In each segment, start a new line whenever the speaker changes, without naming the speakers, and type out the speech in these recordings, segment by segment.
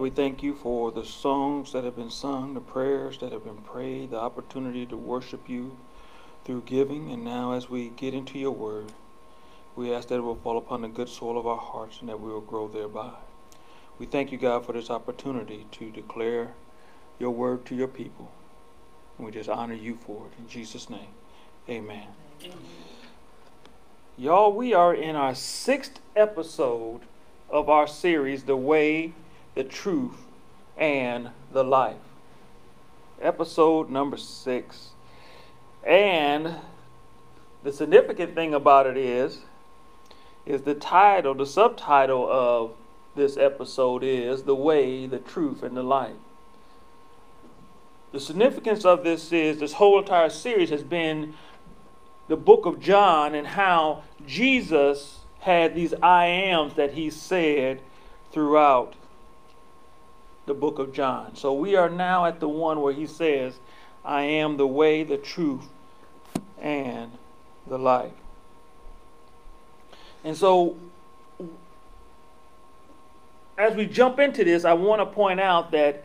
Father, we thank you for the songs that have been sung, the prayers that have been prayed, the opportunity to worship you through giving. And now, as we get into your word, we ask that it will fall upon the good soil of our hearts and that we will grow thereby. We thank you, God, for this opportunity to declare your word to your people. And we just honor you for it. In Jesus' name, amen. amen. Y'all, we are in our sixth episode of our series, The Way, the Truth, and the Life. Episode number six. And the significant thing about it is, is the title, the subtitle of this episode is The Way, the Truth, and the Life. The significance of this is this whole entire series has been the book of John and how Jesus had these I ams that he said throughout the book of John. So we are now at the one where he says, I am the way, the truth, and the life. And so, as we jump into this, I want to point out that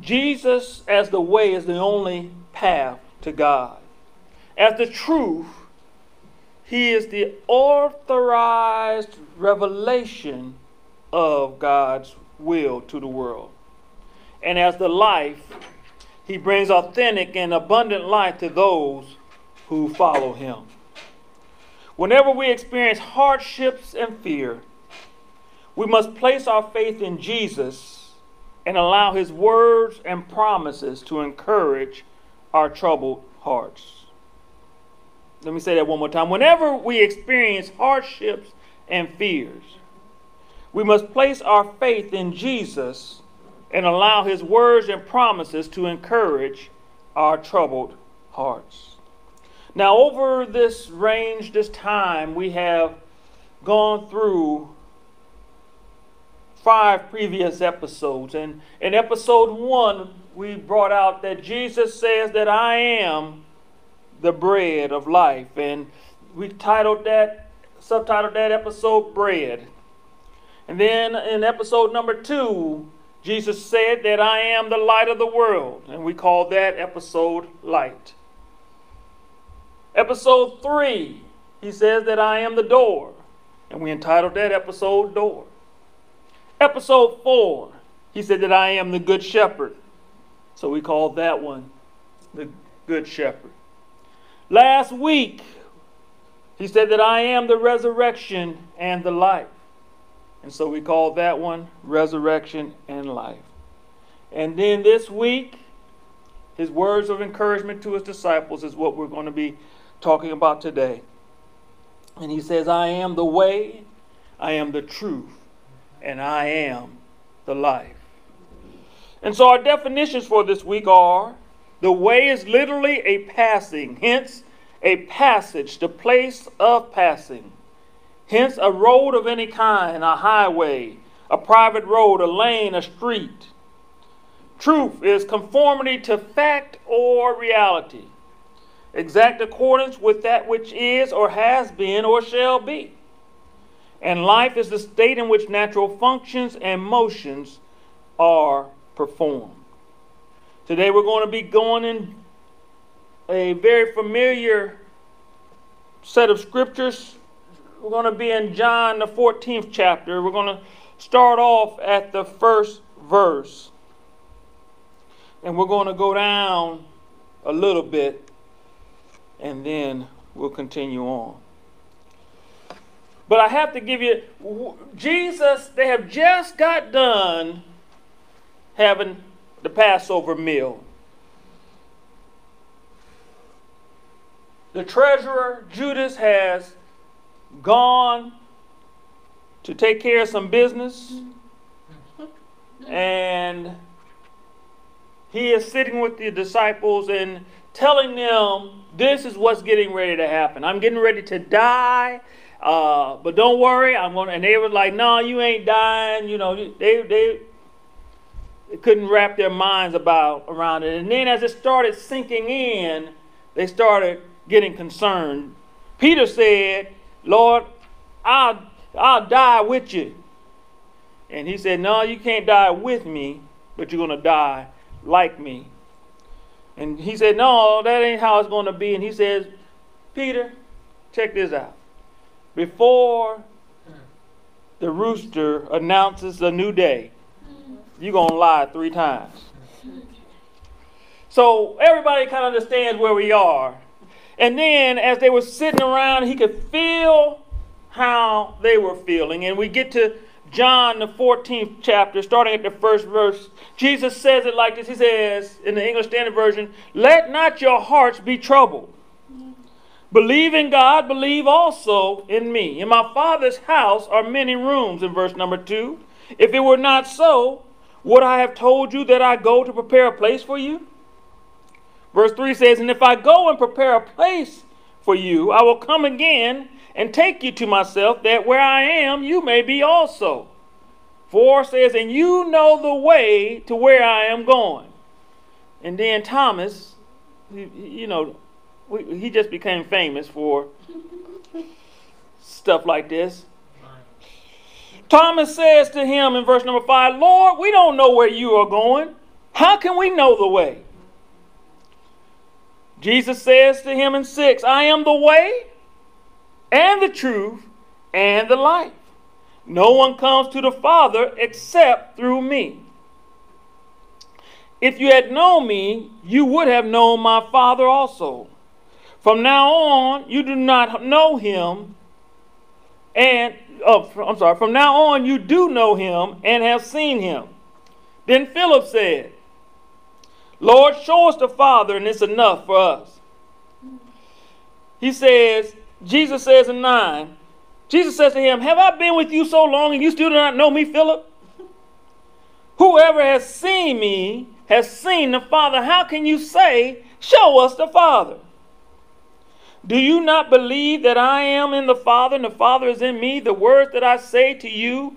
Jesus, as the way, is the only path to God. As the truth, he is the authorized revelation of God's will to the world. And as the life, he brings authentic and abundant life to those who follow him. Whenever we experience hardships and fear, we must place our faith in Jesus and allow his words and promises to encourage our troubled hearts. Let me say that one more time. Whenever we experience hardships and fears, we must place our faith in Jesus and allow his words and promises to encourage our troubled hearts. Now, over this range, this time, we have gone through five previous episodes. And in episode one, we brought out that Jesus says that I am the bread of life. And we titled that, subtitled that episode Bread. And then in episode number two, Jesus said that I am the light of the world. And we called that episode Light. Episode three, he says that I am the door. And we entitled that episode Door. Episode four, he said that I am the good shepherd. So we called that one the good shepherd. Last week, he said that I am the resurrection and the life. And so we call that one resurrection and life. And then this week, his words of encouragement to his disciples is what we're going to be talking about today. And he says, I am the way, I am the truth, and I am the life. And so our definitions for this week are the way is literally a passing, hence, a passage, the place of passing. Hence, a road of any kind, a highway, a private road, a lane, a street. Truth is conformity to fact or reality, exact accordance with that which is or has been or shall be. And life is the state in which natural functions and motions are performed. Today we're going to be going in a very familiar set of scriptures. We're going to be in John, the 14th chapter. We're going to start off at the first verse. And we're going to go down a little bit and then we'll continue on. But I have to give you, Jesus, they have just got done having the Passover meal. The treasurer, Judas, has gone to take care of some business. And he is sitting with the disciples and telling them, This is what's getting ready to happen. I'm getting ready to die. Uh, but don't worry, I'm going. And they were like, "No, you ain't dying." You know, they they they couldn't wrap their minds about around it. And then as it started sinking in, they started getting concerned. Peter said, Lord, I'll, I'll die with you. And he said, No, you can't die with me, but you're going to die like me. And he said, No, that ain't how it's going to be. And he says, Peter, check this out. Before the rooster announces a new day, you're going to lie three times. So everybody kind of understands where we are. And then as they were sitting around, he could feel how they were feeling. And we get to John, the 14th chapter, starting at the first verse. Jesus says it like this He says in the English Standard Version, Let not your hearts be troubled. Believe in God, believe also in me. In my Father's house are many rooms, in verse number 2. If it were not so, would I have told you that I go to prepare a place for you? Verse 3 says, And if I go and prepare a place for you, I will come again and take you to myself, that where I am, you may be also. 4 says, And you know the way to where I am going. And then Thomas, you know, he just became famous for stuff like this. Thomas says to him in verse number 5, Lord, we don't know where you are going. How can we know the way? Jesus says to him in 6, I am the way and the truth and the life. No one comes to the Father except through me. If you had known me, you would have known my Father also. From now on, you do not know him, and oh, I'm sorry, from now on, you do know him and have seen him. Then Philip said, Lord, show us the Father, and it's enough for us. He says, Jesus says in 9, Jesus says to him, Have I been with you so long and you still do not know me, Philip? Whoever has seen me has seen the Father. How can you say, Show us the Father? Do you not believe that I am in the Father and the Father is in me? The words that I say to you,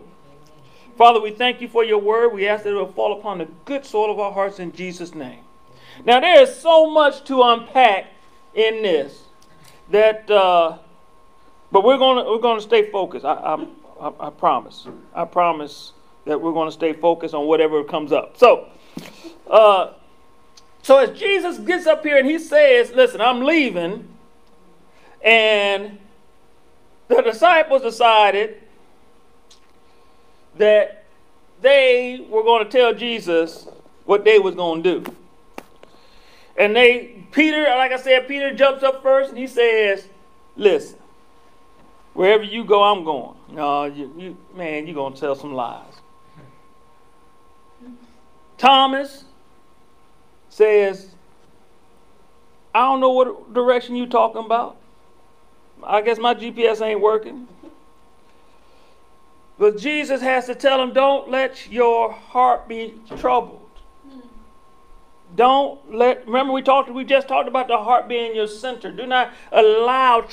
Father, we thank you for your word. We ask that it will fall upon the good soil of our hearts in Jesus' name. Now, there is so much to unpack in this that, uh, but we're going to we're to stay focused. I, I, I promise. I promise that we're going to stay focused on whatever comes up. So, uh, so as Jesus gets up here and he says, "Listen, I'm leaving," and the disciples decided that they were going to tell Jesus what they was going to do. And they, Peter, like I said, Peter jumps up first and he says, Listen, wherever you go, I'm going. No, you, you man, you're going to tell some lies. Thomas says, I don't know what direction you're talking about. I guess my GPS ain't working. But Jesus has to tell him, don't let your heart be troubled. Don't let, remember we talked, we just talked about the heart being your center. Do not allow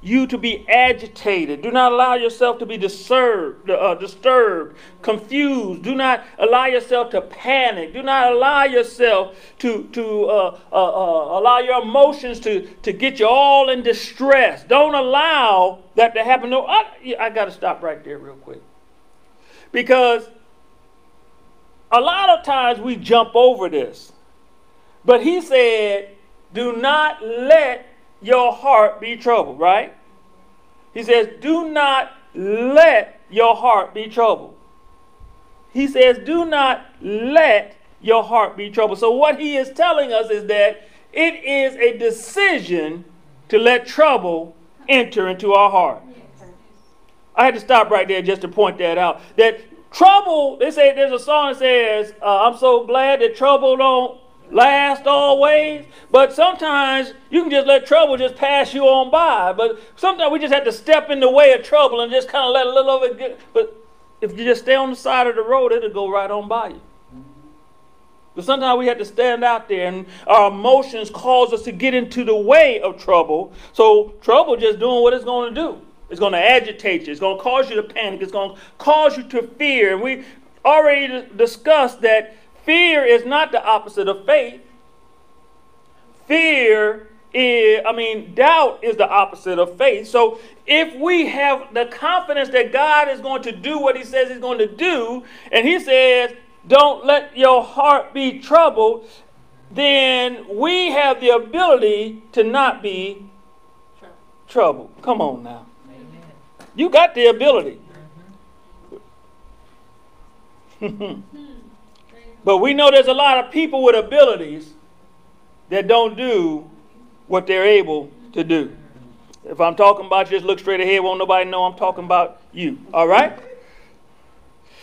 you to be agitated. Do not allow yourself to be disturbed, uh, disturbed, confused. Do not allow yourself to panic. Do not allow yourself to, to uh, uh, uh allow your emotions to, to get you all in distress. Don't allow that to happen. No, I, I got to stop right there real quick. Because a lot of times we jump over this. But he said, Do not let your heart be troubled, right? He says, Do not let your heart be troubled. He says, Do not let your heart be troubled. So, what he is telling us is that it is a decision to let trouble enter into our heart. I had to stop right there just to point that out. That trouble, they say there's a song that says, uh, I'm so glad that trouble don't last always. But sometimes you can just let trouble just pass you on by. But sometimes we just have to step in the way of trouble and just kind of let a little of it get. But if you just stay on the side of the road, it'll go right on by you. But sometimes we have to stand out there, and our emotions cause us to get into the way of trouble. So trouble just doing what it's going to do. It's going to agitate you. It's going to cause you to panic. It's going to cause you to fear. And we already discussed that fear is not the opposite of faith. Fear is, I mean, doubt is the opposite of faith. So if we have the confidence that God is going to do what He says He's going to do, and He says, don't let your heart be troubled, then we have the ability to not be troubled. Come on now. You got the ability. Mm-hmm. but we know there's a lot of people with abilities that don't do what they're able to do. If I'm talking about you, just look straight ahead, won't nobody know I'm talking about you. All right?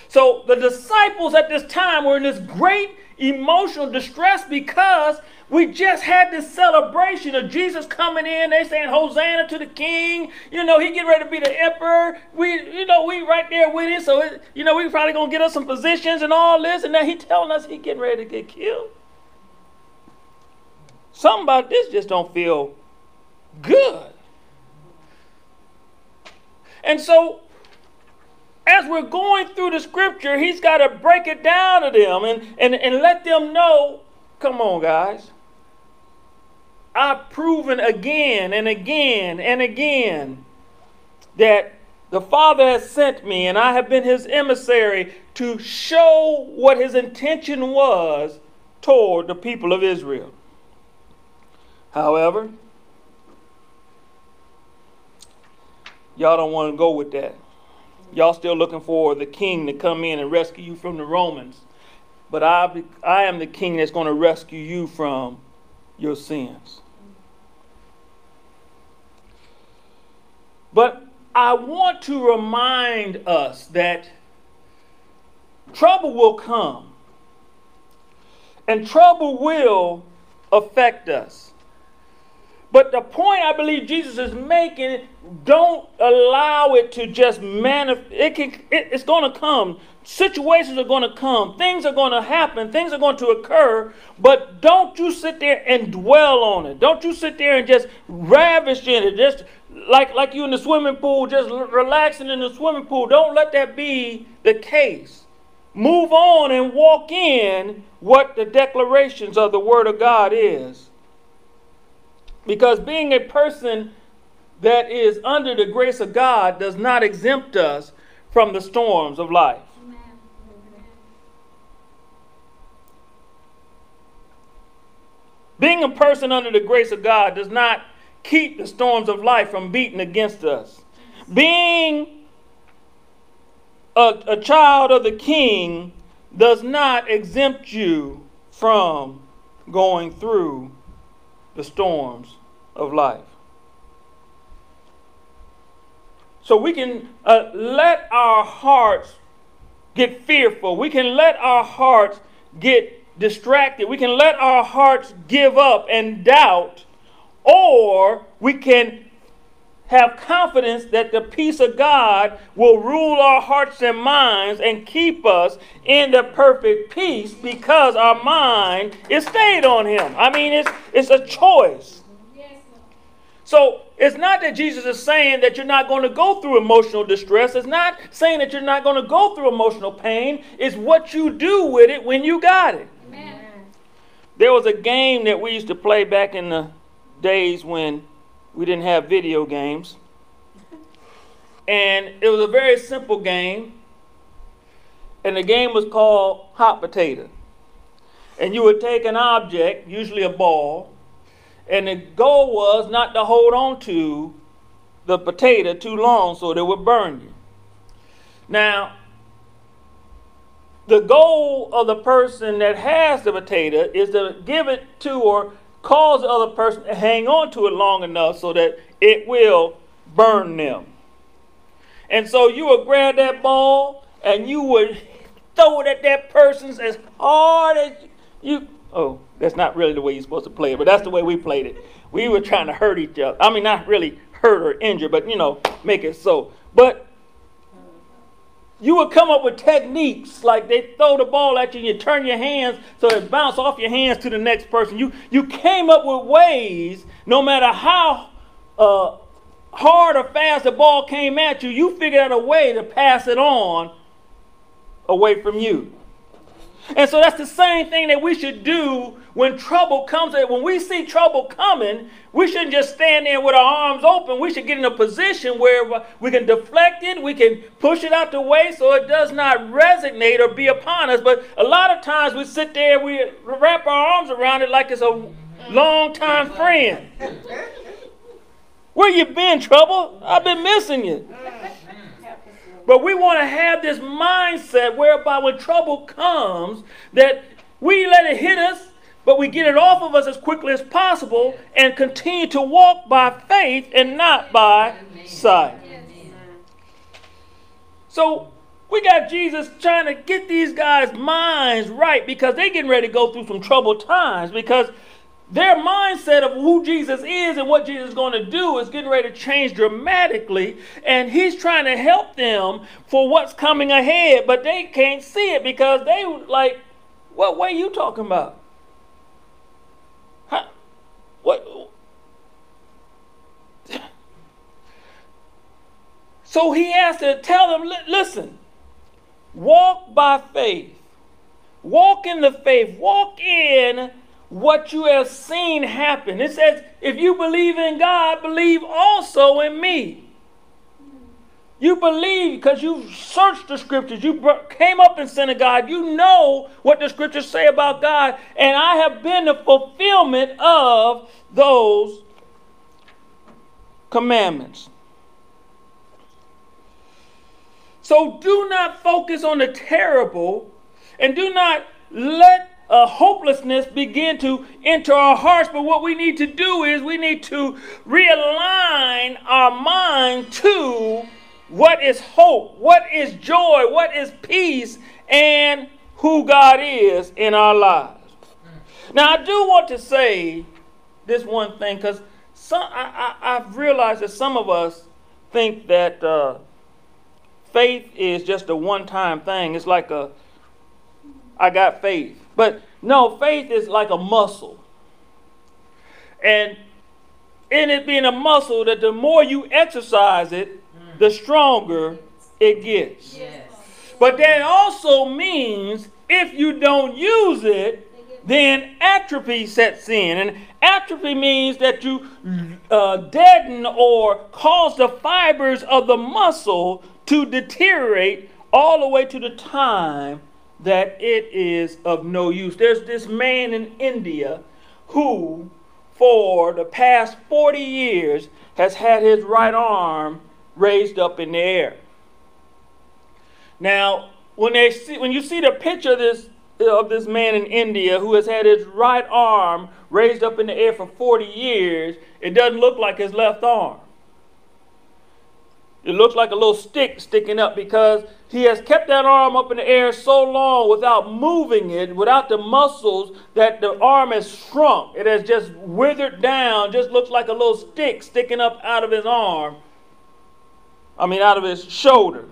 So the disciples at this time were in this great emotional distress because we just had this celebration of Jesus coming in. They saying Hosanna to the King. You know, he getting ready to be the emperor. We, you know, we right there with him. So, it, you know, we probably gonna get us some positions and all this. And now he telling us he getting ready to get killed. Something about this just don't feel good. And so as we're going through the scripture, he's got to break it down to them and, and, and let them know come on, guys. I've proven again and again and again that the Father has sent me and I have been his emissary to show what his intention was toward the people of Israel. However, y'all don't want to go with that. Y'all still looking for the king to come in and rescue you from the Romans. But I, I am the king that's going to rescue you from your sins. But I want to remind us that trouble will come, and trouble will affect us. But the point I believe Jesus is making, don't allow it to just manifest. It can, it, it's going to come. Situations are going to come. Things are going to happen. Things are going to occur. But don't you sit there and dwell on it. Don't you sit there and just ravish in it. Just like, like you in the swimming pool, just relaxing in the swimming pool. Don't let that be the case. Move on and walk in what the declarations of the Word of God is. Because being a person that is under the grace of God does not exempt us from the storms of life. Being a person under the grace of God does not keep the storms of life from beating against us. Being a, a child of the king does not exempt you from going through the storms of life. So we can uh, let our hearts get fearful. We can let our hearts get distracted. We can let our hearts give up and doubt. Or we can have confidence that the peace of God will rule our hearts and minds and keep us in the perfect peace because our mind is stayed on Him. I mean, it's, it's a choice. So it's not that Jesus is saying that you're not going to go through emotional distress. It's not saying that you're not going to go through emotional pain. It's what you do with it when you got it. Amen. There was a game that we used to play back in the days when we didn't have video games. And it was a very simple game. And the game was called Hot Potato. And you would take an object, usually a ball, and the goal was not to hold on to the potato too long so that it would burn you. Now, the goal of the person that has the potato is to give it to or cause the other person to hang on to it long enough so that it will burn them. And so you would grab that ball and you would throw it at that person as hard as you. Oh, that's not really the way you're supposed to play it, but that's the way we played it. We were trying to hurt each other. I mean, not really hurt or injure, but you know, make it so. But you would come up with techniques like they throw the ball at you and you turn your hands so it bounce off your hands to the next person. You you came up with ways, no matter how uh, hard or fast the ball came at you, you figured out a way to pass it on away from you. And so that's the same thing that we should do when trouble comes. When we see trouble coming, we shouldn't just stand there with our arms open. We should get in a position where we can deflect it, we can push it out the way so it does not resonate or be upon us. But a lot of times we sit there, we wrap our arms around it like it's a long time friend. Where you been, trouble? I've been missing you. But we want to have this mindset whereby when trouble comes, that we let it hit us, but we get it off of us as quickly as possible and continue to walk by faith and not by sight. So we got Jesus trying to get these guys' minds right because they're getting ready to go through some troubled times because their mindset of who Jesus is and what Jesus is going to do is getting ready to change dramatically. And he's trying to help them for what's coming ahead, but they can't see it because they like, what way you talking about? Huh? what? So he has to tell them, listen, walk by faith. Walk in the faith. Walk in what you have seen happen. It says, if you believe in God, believe also in me. You believe because you've searched the scriptures. You came up in synagogue. You know what the scriptures say about God. And I have been the fulfillment of those commandments. So do not focus on the terrible and do not let uh, hopelessness begin to enter our hearts. But what we need to do is we need to realign our mind to what is hope, what is joy, what is peace, and who God is in our lives. Now, I do want to say this one thing because I, I, have realized that some of us think that uh, faith is just a one time thing. It's like a, I got faith. But no, faith is like a muscle. And in it being a muscle, that the more you exercise it, the stronger it gets. Yes. But that also means if you don't use it, then atrophy sets in. And atrophy means that you uh, deaden or cause the fibers of the muscle to deteriorate all the way to the time that it is of no use. There's this man in India who, for the past 40 years, has had his right arm raised up in the air. Now, when, they see, when you see the picture of this, of this man in India who has had his right arm raised up in the air for 40 years, it doesn't look like his left arm. It looks like a little stick sticking up because he has kept that arm up in the air so long without moving it, without the muscles, that the arm has shrunk. It has just withered down, just looks like a little stick sticking up out of his arm. I mean, out of his shoulder.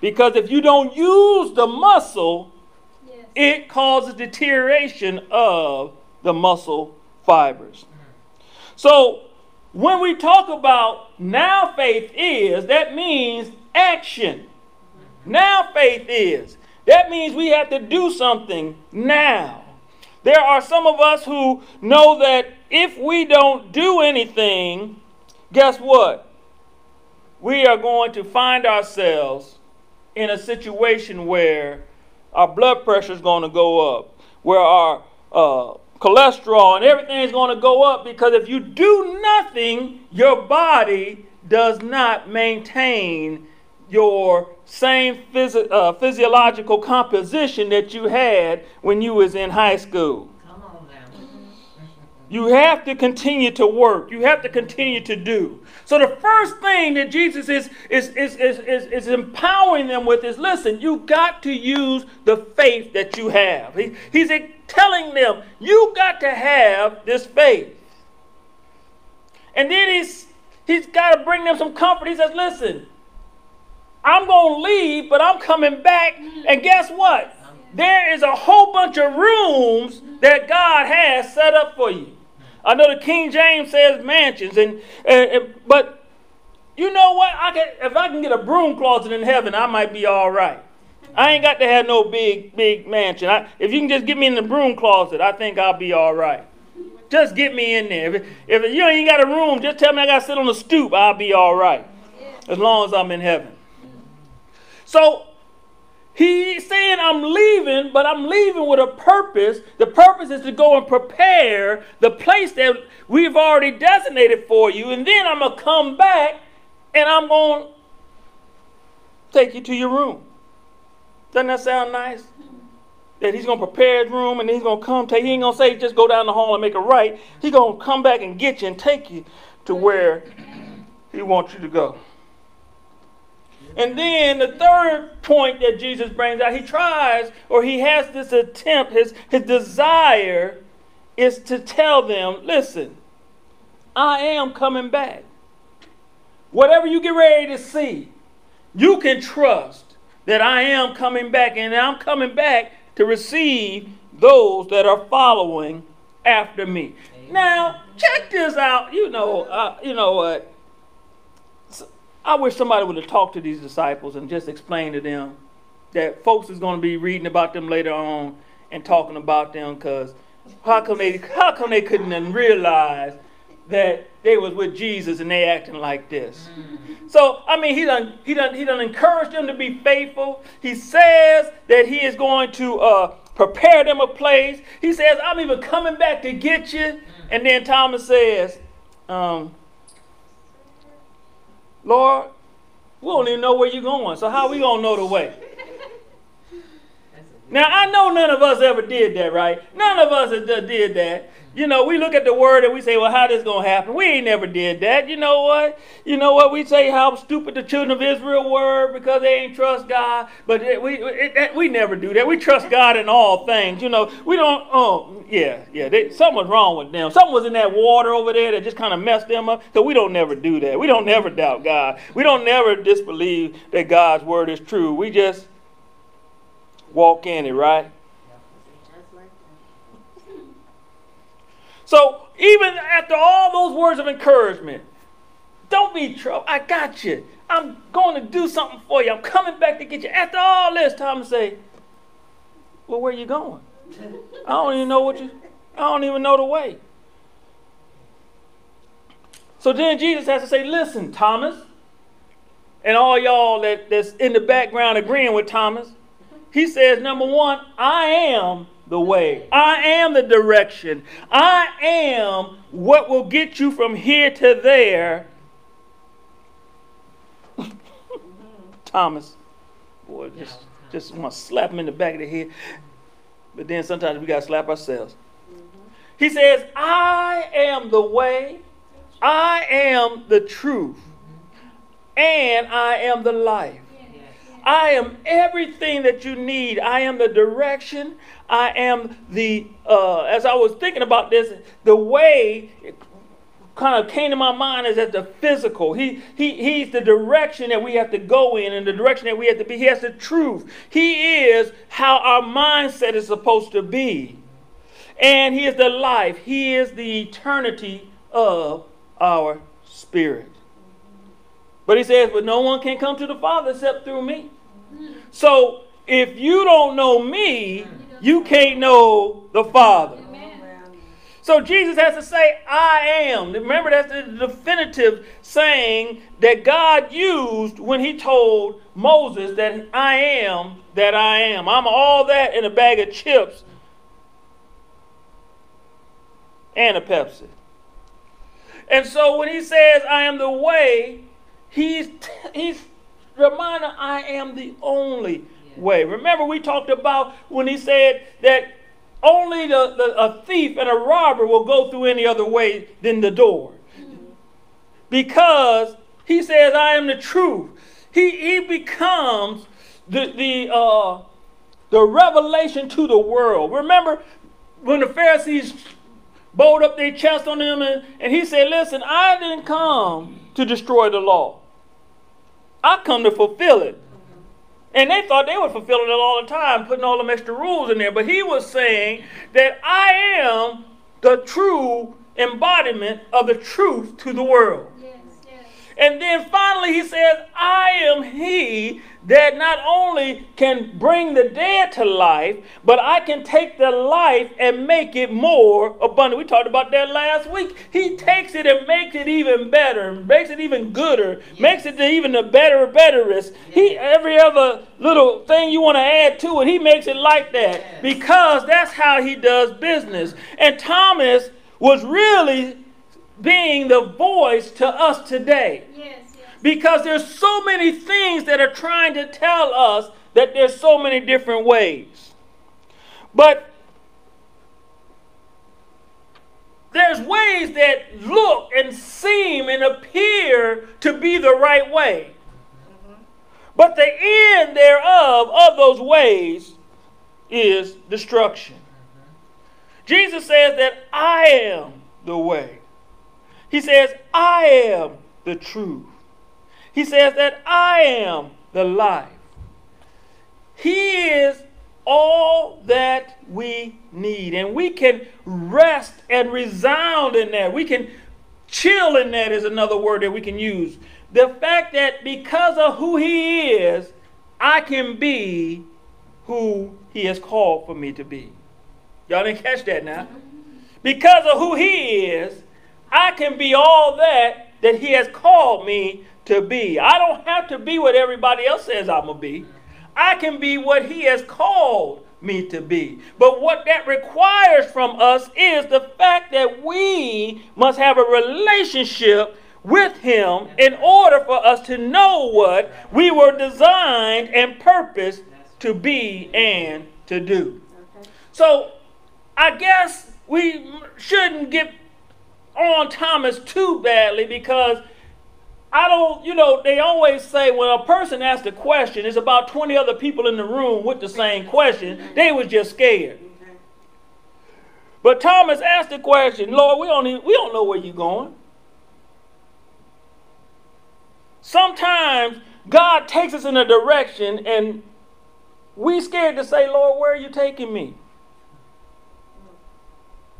Because if you don't use the muscle, yes. it causes deterioration of the muscle fibers. So, when we talk about now faith is, that means action. Now faith is. That means we have to do something now. There are some of us who know that if we don't do anything, guess what? We are going to find ourselves in a situation where our blood pressure is going to go up, where our uh, cholesterol and everything is going to go up because if you do nothing, your body does not maintain your same phys- uh, physiological composition that you had when you was in high school. You have to continue to work. You have to continue to do. So the first thing that Jesus is, is, is, is, is, is empowering them with is listen, you got to use the faith that you have. He, he's telling them, you got to have this faith. And then he's, he's got to bring them some comfort. He says, listen, I'm going to leave, but I'm coming back. And guess what? There is a whole bunch of rooms that God has set up for you. I know the King James says mansions, and, and, and but you know what? I can if I can get a broom closet in heaven, I might be all right. I ain't got to have no big, big mansion. I, if you can just get me in the broom closet, I think I'll be all right. Just get me in there. If, if you ain't got a room, just tell me I got to sit on the stoop. I'll be all right. As long as I'm in heaven. So he's saying I'm leaving, but I'm leaving with a purpose. The purpose is to go and prepare the place that we've already designated for you. And then I'm going to come back and I'm going to take you to your room. Doesn't that sound nice? That he's to prepare his room and he's to come take, he ain't to say just go down the hall and make a right. He's to come back and get you and take you to where he wants you to go. And then the third point that Jesus brings out, he tries or he has this attempt, his, his desire is to tell them, listen, I am coming back. Whatever you get ready to see, you can trust that I am coming back, and I'm coming back to receive those that are following after me. Amen. Now, check this out. You know, uh, you know what? I wish somebody would have talked to these disciples and just explained to them that folks is going to be reading about them later on and talking about them because how come they how come they couldn't realize that they was with Jesus and they acting like this. So I mean, he done he done he done encouraged them to be faithful. He says that he is going to uh, prepare them a place. He says, "I'm even coming back to get you." And then Thomas says, um, "Lord, we don't even know where you're going. So how we gonna know the way?" Now I know none of us ever did that, right? None of us did that. You know, we look at the word and we say, well, how this going to happen? We ain't never did that. You know what? You know what? We say how stupid the children of Israel were because they ain't trust God. But it, we, it, it, we never do that. We trust God in all things. You know, we don't, oh, yeah, yeah. They, something was wrong with them. Something was in that water over there that just kind of messed them up. So we don't never do that. We don't never doubt God. We don't never disbelieve that God's word is true. We just walk in it, right? So even after all those words of encouragement, don't be troubled. I got you. I'm going to do something for you. I'm coming back to get you. After all this, Thomas say, Well, where you going? I don't even know what you I don't even know the way. So then Jesus has to say, Listen, Thomas, and all y'all that, that's in the background agreeing with Thomas, he says, number one, I am the way. I am the direction. I am what will get you from here to there. Thomas, boy, just, just want to slap him in the back of the head. But then sometimes we got to slap ourselves. Mm-hmm. He says, I am the way, I am the truth, mm-hmm. and I am the life. I am everything that you need. I am the direction. I am the, uh, as I was thinking about this, the way kind of came to my mind is that the physical. He, he, he's the direction that we have to go in and the direction that we have to be. He has the truth. He is how our mindset is supposed to be. And he is the life. He is the eternity of our spirit. But he says, but no one can come to the Father except through me. So if you don't know me, you can't know the Father. So Jesus has to say, I am. Remember, that's the definitive saying that God used when he told Moses that I am that I am. I'm all that in a bag of chips and a Pepsi. And so when he says, I am the way, he's, he's reminding I am the only way. Remember, we talked about when he said that only the, the, a thief and a robber will go through any other way than the door. Because he says, I am the truth. He, he becomes the, the, uh, the revelation to the world. Remember when the Pharisees bowed up their chest on him and, and he said, Listen, I didn't come to destroy the law. I come to fulfill it. And they thought they were fulfilling it all the time, putting all them extra rules in there. But he was saying that I am the true embodiment of the truth to the world. And then finally he says, I am he that not only can bring the dead to life, but I can take the life and make it more abundant. We talked about that last week. He takes it and makes it even better, makes it even gooder, yes. makes it even the better betterest. Yes. He every other little thing you want to add to it, he makes it like that yes. because that's how he does business. And Thomas was really being the voice to us today. Yes. Because there's so many things that are trying to tell us that there's so many different ways. But there's ways that look and seem and appear to be the right way. Mm-hmm. But the end thereof of those ways is destruction. Mm-hmm. Jesus says that I am the way. He says, I am the truth. He says that I am the life. He is all that we need. And we can rest and resound in that. We can chill in that, is another word that we can use. The fact that because of who He is, I can be who He has called for me to be. Y'all didn't catch that now? Because of who He is, I can be all that that He has called me to be. I don't have to be what everybody else says I'm going to be. I can be what He has called me to be. But what that requires from us is the fact that we must have a relationship with Him in order for us to know what we were designed and purposed to be and to do. So I guess we shouldn't get on Thomas too badly because I don't, you know, they always say when a person asks a question, there's about 20 other people in the room with the same question. They was just scared. But Thomas asked the question, Lord, we don't, even, we don't know where you're going. Sometimes God takes us in a direction and we scared to say, Lord, where are you taking me?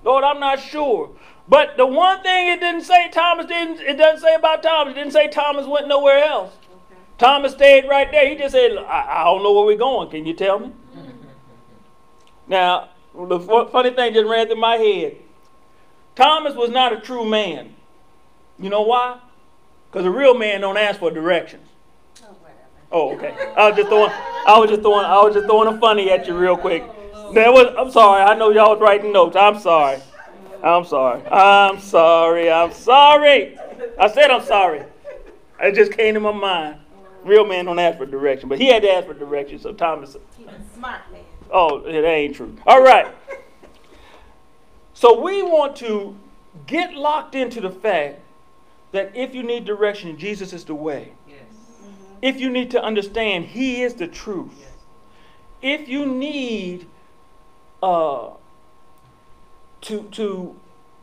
Lord, I'm not sure. But the one thing it didn't say Thomas didn't it doesn't say about Thomas. It didn't say Thomas went nowhere else. Okay. Thomas stayed right there. He just said, I, I, don't know where we're going. Can you tell me? now, the funny thing just ran through my head. Thomas was not a true man. You know why? Because a real man don't ask for directions. Oh, oh, okay. I was just throwing. I was just throwing. I was just throwing a funny at you real quick. Oh, that was. I'm sorry. I know y'all was writing notes. I'm sorry. I'm sorry. I'm sorry. I'm sorry. I said I'm sorry. It just came to my mind. Real man don't ask for direction, but he had to ask for direction. So Thomas.
He's a smart man.
Oh, it ain't true. All right. So we want to get locked into the fact that if you need direction, Jesus is the way. Yes. Mm-hmm. If you need to understand, He is the truth. Yes. If you need uh, to to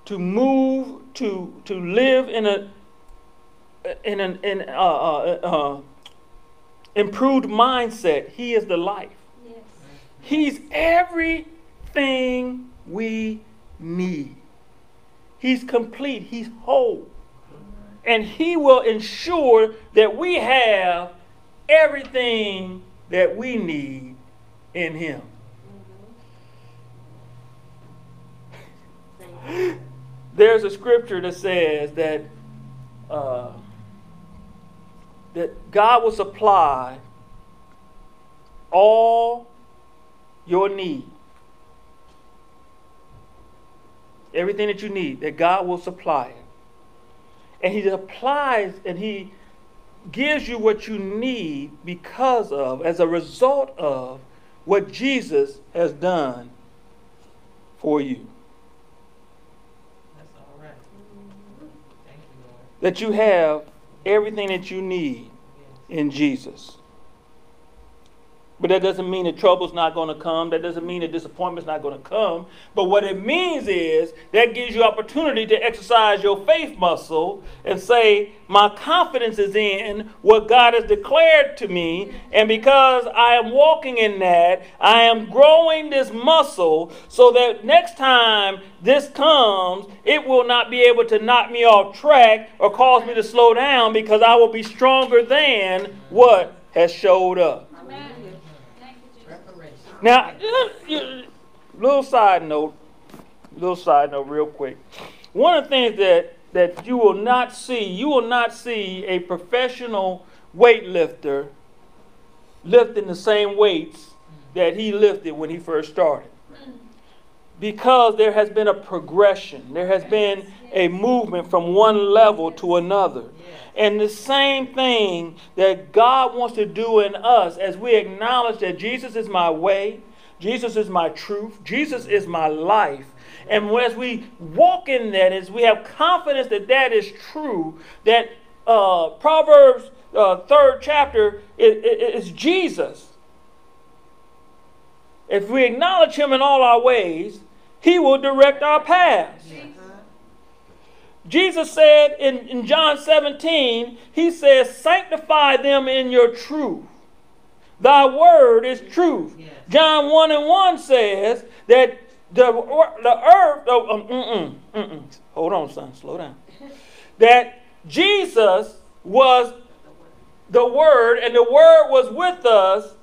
to move to to live in a in an in uh, uh, uh, improved mindset. He is the life. Yes. He's everything we need. He's complete. He's whole. And he will ensure that we have everything that we need in him. There's a scripture that says that uh, that God will supply all your need. Everything that you need, that God will supply it. And He applies and He gives you what you need because of, as a result of, what Jesus has done for you. That you have everything that you need in Jesus. But that doesn't mean that trouble's not going to come. That doesn't mean that disappointment's not going to come. But what it means is that gives you opportunity to exercise your faith muscle and say, my confidence is in what God has declared to me. And because I am walking in that, I am growing this muscle so that next time this comes, it will not be able to knock me off track or cause me to slow down because I will be stronger than what has showed up. Now, little side note, little side note, real quick. One of the things that that you will not see, you will not see a professional weightlifter lifting the same weights that he lifted when he first started. Because there has been a progression, there has been a movement from one level to another. And the same thing that God wants to do in us as we acknowledge that Jesus is my way, Jesus is my truth, Jesus is my life. And as we walk in that, as we have confidence that that is true, that uh, Proverbs uh, third chapter is, is Jesus. If we acknowledge Him in all our ways, He will direct our paths. Jesus said in, in John 17, He says, Sanctify them in your truth. Thy word is truth. Yes. John 1 and 1 says that the, the earth, oh, um, mm-mm, mm-mm. hold on, son, slow down. that Jesus was the Word, and the Word was with us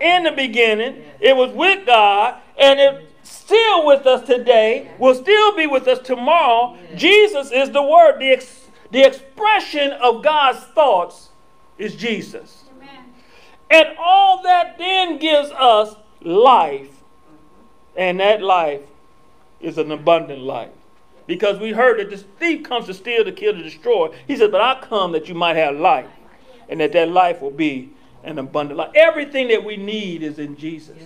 in the beginning. It was with God, and it still with us today, will still be with us tomorrow. Jesus is the Word. The, ex- the expression of God's thoughts is Jesus. Amen. And all that then gives us life and that life is an abundant life. Because we heard that this thief comes to steal, to kill, to destroy. He said, But I come that you might have life, and that that life will be an abundant life. Everything that we need is in Jesus.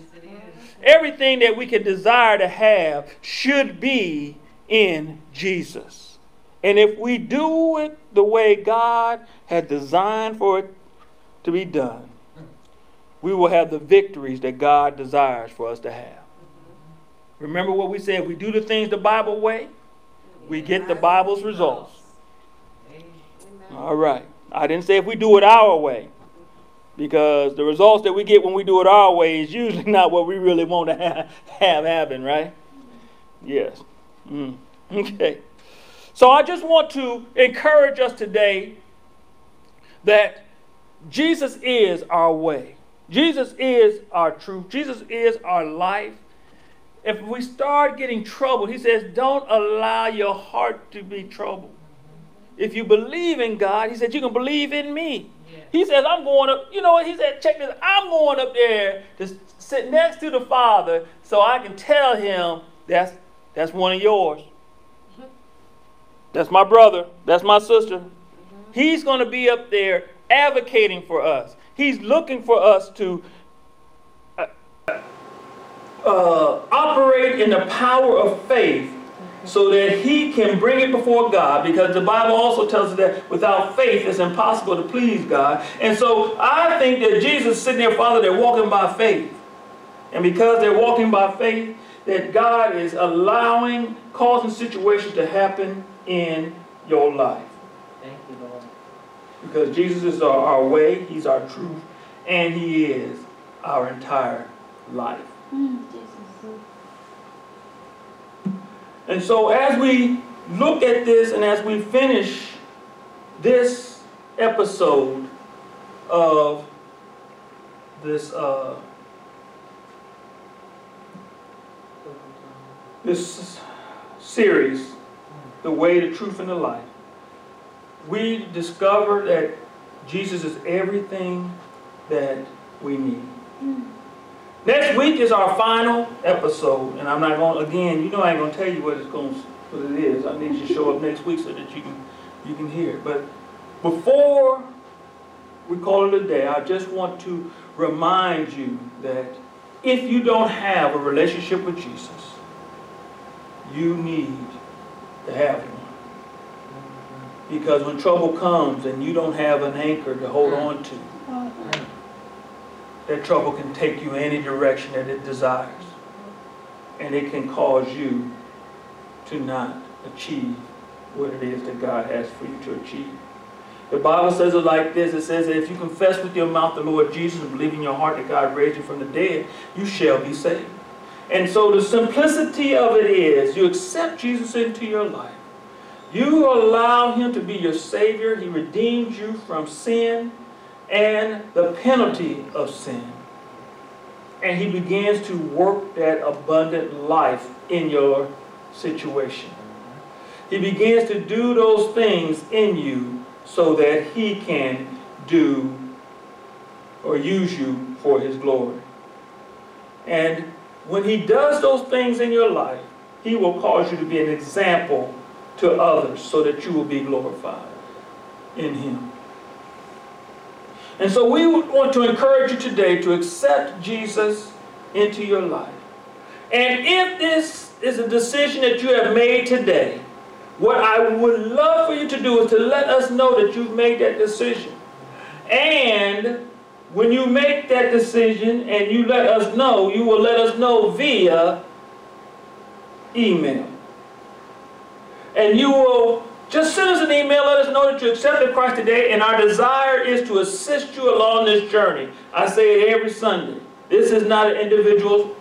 Everything that we can desire to have should be in Jesus. And if we do it the way God had designed for it to be done, we will have the victories that God desires for us to have. Remember what we said? We do the things the Bible way, we get the Bible's results. All right. I didn't say if we do it our way, because the results that we get when we do it our way is usually not what we really want to have, have happen, right? Yes. Mm. Okay. So I just want to encourage us today that Jesus is our way. Jesus is our truth. Jesus is our life if we start getting troubled, he says, don't allow your heart to be troubled. If you believe in God, he said, you can believe in me. He says, I'm going up, you know what? He said, check this, I'm going up there to sit next to the Father so I can tell him that's, that's one of yours. That's my brother. That's my sister. He's going to be up there advocating for us. He's looking for us to uh, operate in the power of faith so that he can bring it before God because the Bible also tells us that without faith it's impossible to please God. And so I think that Jesus sitting there, Father, they're walking by faith. And because they're walking by faith, that God is allowing, causing situations to happen in your life.
Thank you, Lord.
Because Jesus is our, our way, He's our truth, and He is our entire life. Mm. And so, as we look at this and as we finish this episode of this uh, this series, The Way, the Truth, and the Life, we discover that Jesus is everything that we need. Mm. Next week is our final episode, and I'm not going. to, Again, you know I ain't going to tell you what it's going, what it is. I need you to show up next week so that you can, you can hear. It. But before we call it a day, I just want to remind you that if you don't have a relationship with Jesus, you need to have one. Because when trouble comes and you don't have an anchor to hold on to, that trouble can take you any direction that it desires. And it can cause you to not achieve what it is that God has for you to achieve. The Bible says it like this it says that if you confess with your mouth the Lord Jesus and believe in your heart that God raised you from the dead, you shall be saved. And so the simplicity of it is you accept Jesus into your life. You allow him to be your Savior. He redeems you from sin and the penalty of sin. And he begins to work that abundant life in your situation. He begins to do those things in you so that he can do or use you for his glory. And when he does those things in your life, he will cause you to be an example to others so that you will be glorified in him. And so we want to encourage you today to accept Jesus into your life. And if this is a decision that you have made today, what I would love for you to do is to let us know that you've made that decision. And when you make that decision and you let us know, you will let us know via email. And you will just send us an email, let us know that you accepted Christ today, and our desire is to assist you along this journey. I say it every Sunday. This is not an individual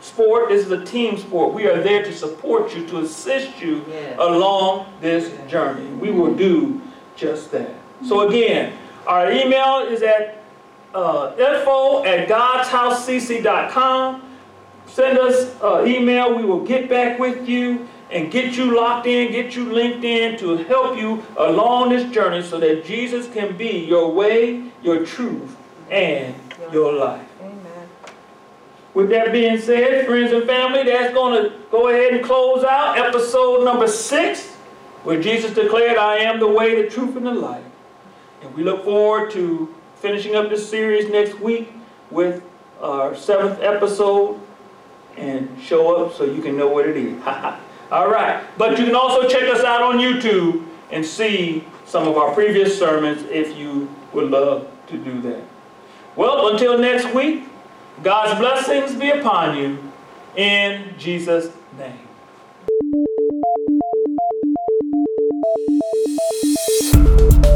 sport, this is a team sport. We are there to support you, to assist you along this journey. We will do just that. So, again, our email is at uh, info at godshousecc.com. Send us an email, we will get back with you and get you locked in, get you linked in to help you along this journey so that Jesus can be your way, your truth, and your life. Amen. With that being said, friends and family, that's going to go ahead and close out episode number six, where Jesus declared, I am the way, the truth, and the life. And we look forward to finishing up this series next week with our seventh episode and show up so you can know what it is. All right. But you can also check us out on YouTube and see some of our previous sermons if you would love to do that. Well, until next week, God's blessings be upon you in Jesus' name.